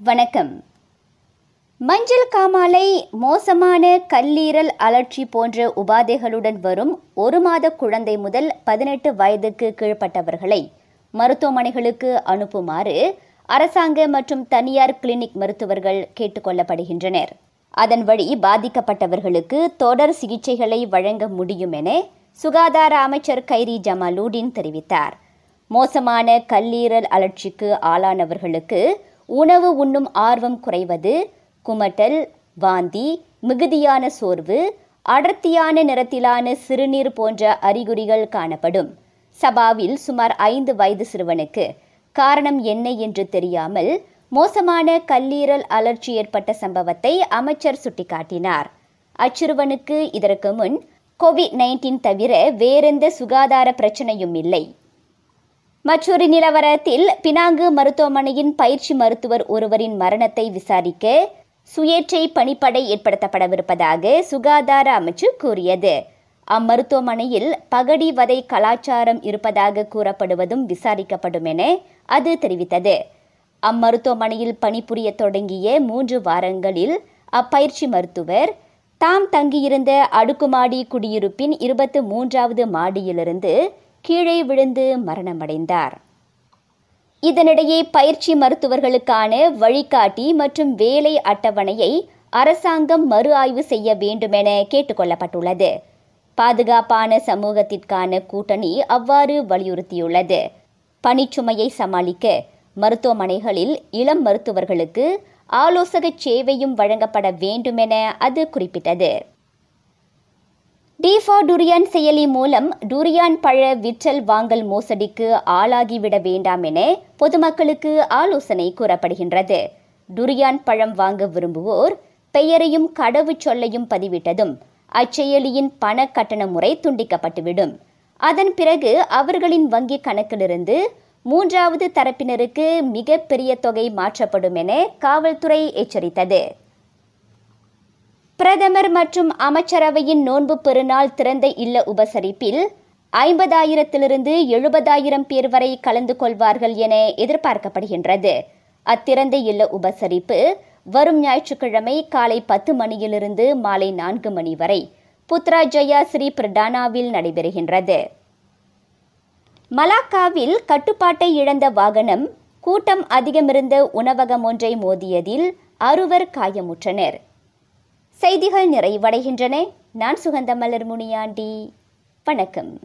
வணக்கம். மஞ்சள் காமாலை மோசமான கல்லீரல் அலட்சி போன்ற உபாதைகளுடன் வரும் ஒரு மாத குழந்தை முதல் பதினெட்டு வயதுக்கு கீழ்ப்பட்டவர்களை மருத்துவமனைகளுக்கு அனுப்புமாறு அரசாங்க மற்றும் தனியார் கிளினிக் மருத்துவர்கள் கேட்டுக்கொள்ளப்படுகின்றனர். அதன் வழி பாதிக்கப்பட்டவர்களுக்கு தொடர் சிகிச்சைகளை வழங்க முடியும் என சுகாதார அமைச்சர் கைரி ஜமாலுடின் தெரிவித்தார். மோசமான கல்லீரல் அழற்சிக்கு ஆளானவர்களுக்கு உணவு உண்ணும் ஆர்வம் குறைவது குமட்டல் வாந்தி மிகுதியான சோர்வு அடர்த்தியான நிறத்திலான சிறுநீர் போன்ற அறிகுறிகள் காணப்படும். சபாவில் சுமார் ஐந்து வயது சிறுவனுக்கு காரணம் என்ன என்று தெரியாமல் மோசமான கல்லீரல் அலர்ச்சி ஏற்பட்ட சம்பவத்தை அமைச்சர் சுட்டிக்காட்டினார். அச்சிறுவனுக்கு இதற்கு முன் கோவிட் நைன்டீன் தவிர வேறெந்த சுகாதார பிரச்சனையும் இல்லை. மற்றொரு நிலவரத்தில் பினாங்கு மருத்துவமனையின் பயிற்சி மருத்துவர் ஒருவரின் மரணத்தை விசாரிக்க சுயேட்சை பணிப்படை ஏற்படுத்தப்படவிருப்பதாக சுகாதார அமைச்சு கூறியது. அம்மருத்துவமனையில் பகடி வதை கலாச்சாரம் இருப்பதாக கூறப்படுவதும் விசாரிக்கப்படும் என அது தெரிவித்தது. அம்மருத்துவமனையில் பணிபுரிய தொடங்கிய மூன்று வாரங்களில் அப்பயிற்சி மருத்துவர் தாம் தங்கியிருந்த அடுக்குமாடி குடியிருப்பின் இருபத்து மூன்றாவது மாடியிலிருந்து கீழே விழுந்து மரணமடைந்தார். இதனிடையே பயிற்சி மருத்துவர்களுக்கான வழிகாட்டி மற்றும் வேலை அட்டவணையை அரசாங்கம் மறு ஆய்வு செய்ய வேண்டுமென கேட்டுக்கொள்ளப்பட்டுள்ளது. பாதுகாப்பான சமூகத்திற்கான கூட்டணி அவ்வாறு வலியுறுத்தியுள்ளது. பணிச்சுமையை சமாளிக்க மருத்துவமனைகளில் இளம் மருத்துவர்களுக்கு ஆலோசக சேவையும் வழங்கப்பட வேண்டுமென அது குறிப்பிட்டது. டிஃபா டுரியான் செயலி மூலம் டுரியான் பழ விற்றல் வாங்கல் மோசடிக்கு ஆளாகிவிட வேண்டாம் என பொதுமக்களுக்கு ஆலோசனை கூறப்படுகின்றது. டுரியான் பழம் வாங்க விரும்புவோர் பெயரையும் கடவுச்சொல்லையும் பதிவிட்டதும் அச்செயலியின் பண கட்டண முறை துண்டிக்கப்பட்டுவிடும். அதன் பிறகு அவர்களின் வங்கி கணக்கிலிருந்து மூன்றாவது தரப்பினருக்கு மிகப்பெரிய தொகை மாற்றப்படும் என காவல்துறை எச்சரித்தது. பிரதமர் மற்றும் அமைச்சரவையின் நோன்பு பெருநாள் திறந்த இல்ல உபசரிப்பில் ஐம்பதாயிரத்திலிருந்து எழுபதாயிரம் பேர் வரை கலந்து கொள்வார்கள் என எதிர்பார்க்கப்படுகின்றது. அத்திறந்த இல்ல உபசரிப்பு வரும் ஞாயிற்றுக்கிழமை காலை பத்து மணியிலிருந்து மாலை நான்கு மணி வரை புத்ராஜயா ஸ்ரீ பிரடானாவில் நடைபெறுகின்றது. மலாக்காவில் கட்டுப்பாட்டை இழந்த வாகனம் கூட்டம் அதிகமிருந்த உணவகம் ஒன்றை மோதியதில் அறுவர் காயமுற்றனர். செய்திகள் நிறைவடைகின்றன. நான் சுகந்த மலர் முனியாண்டி. வணக்கம்.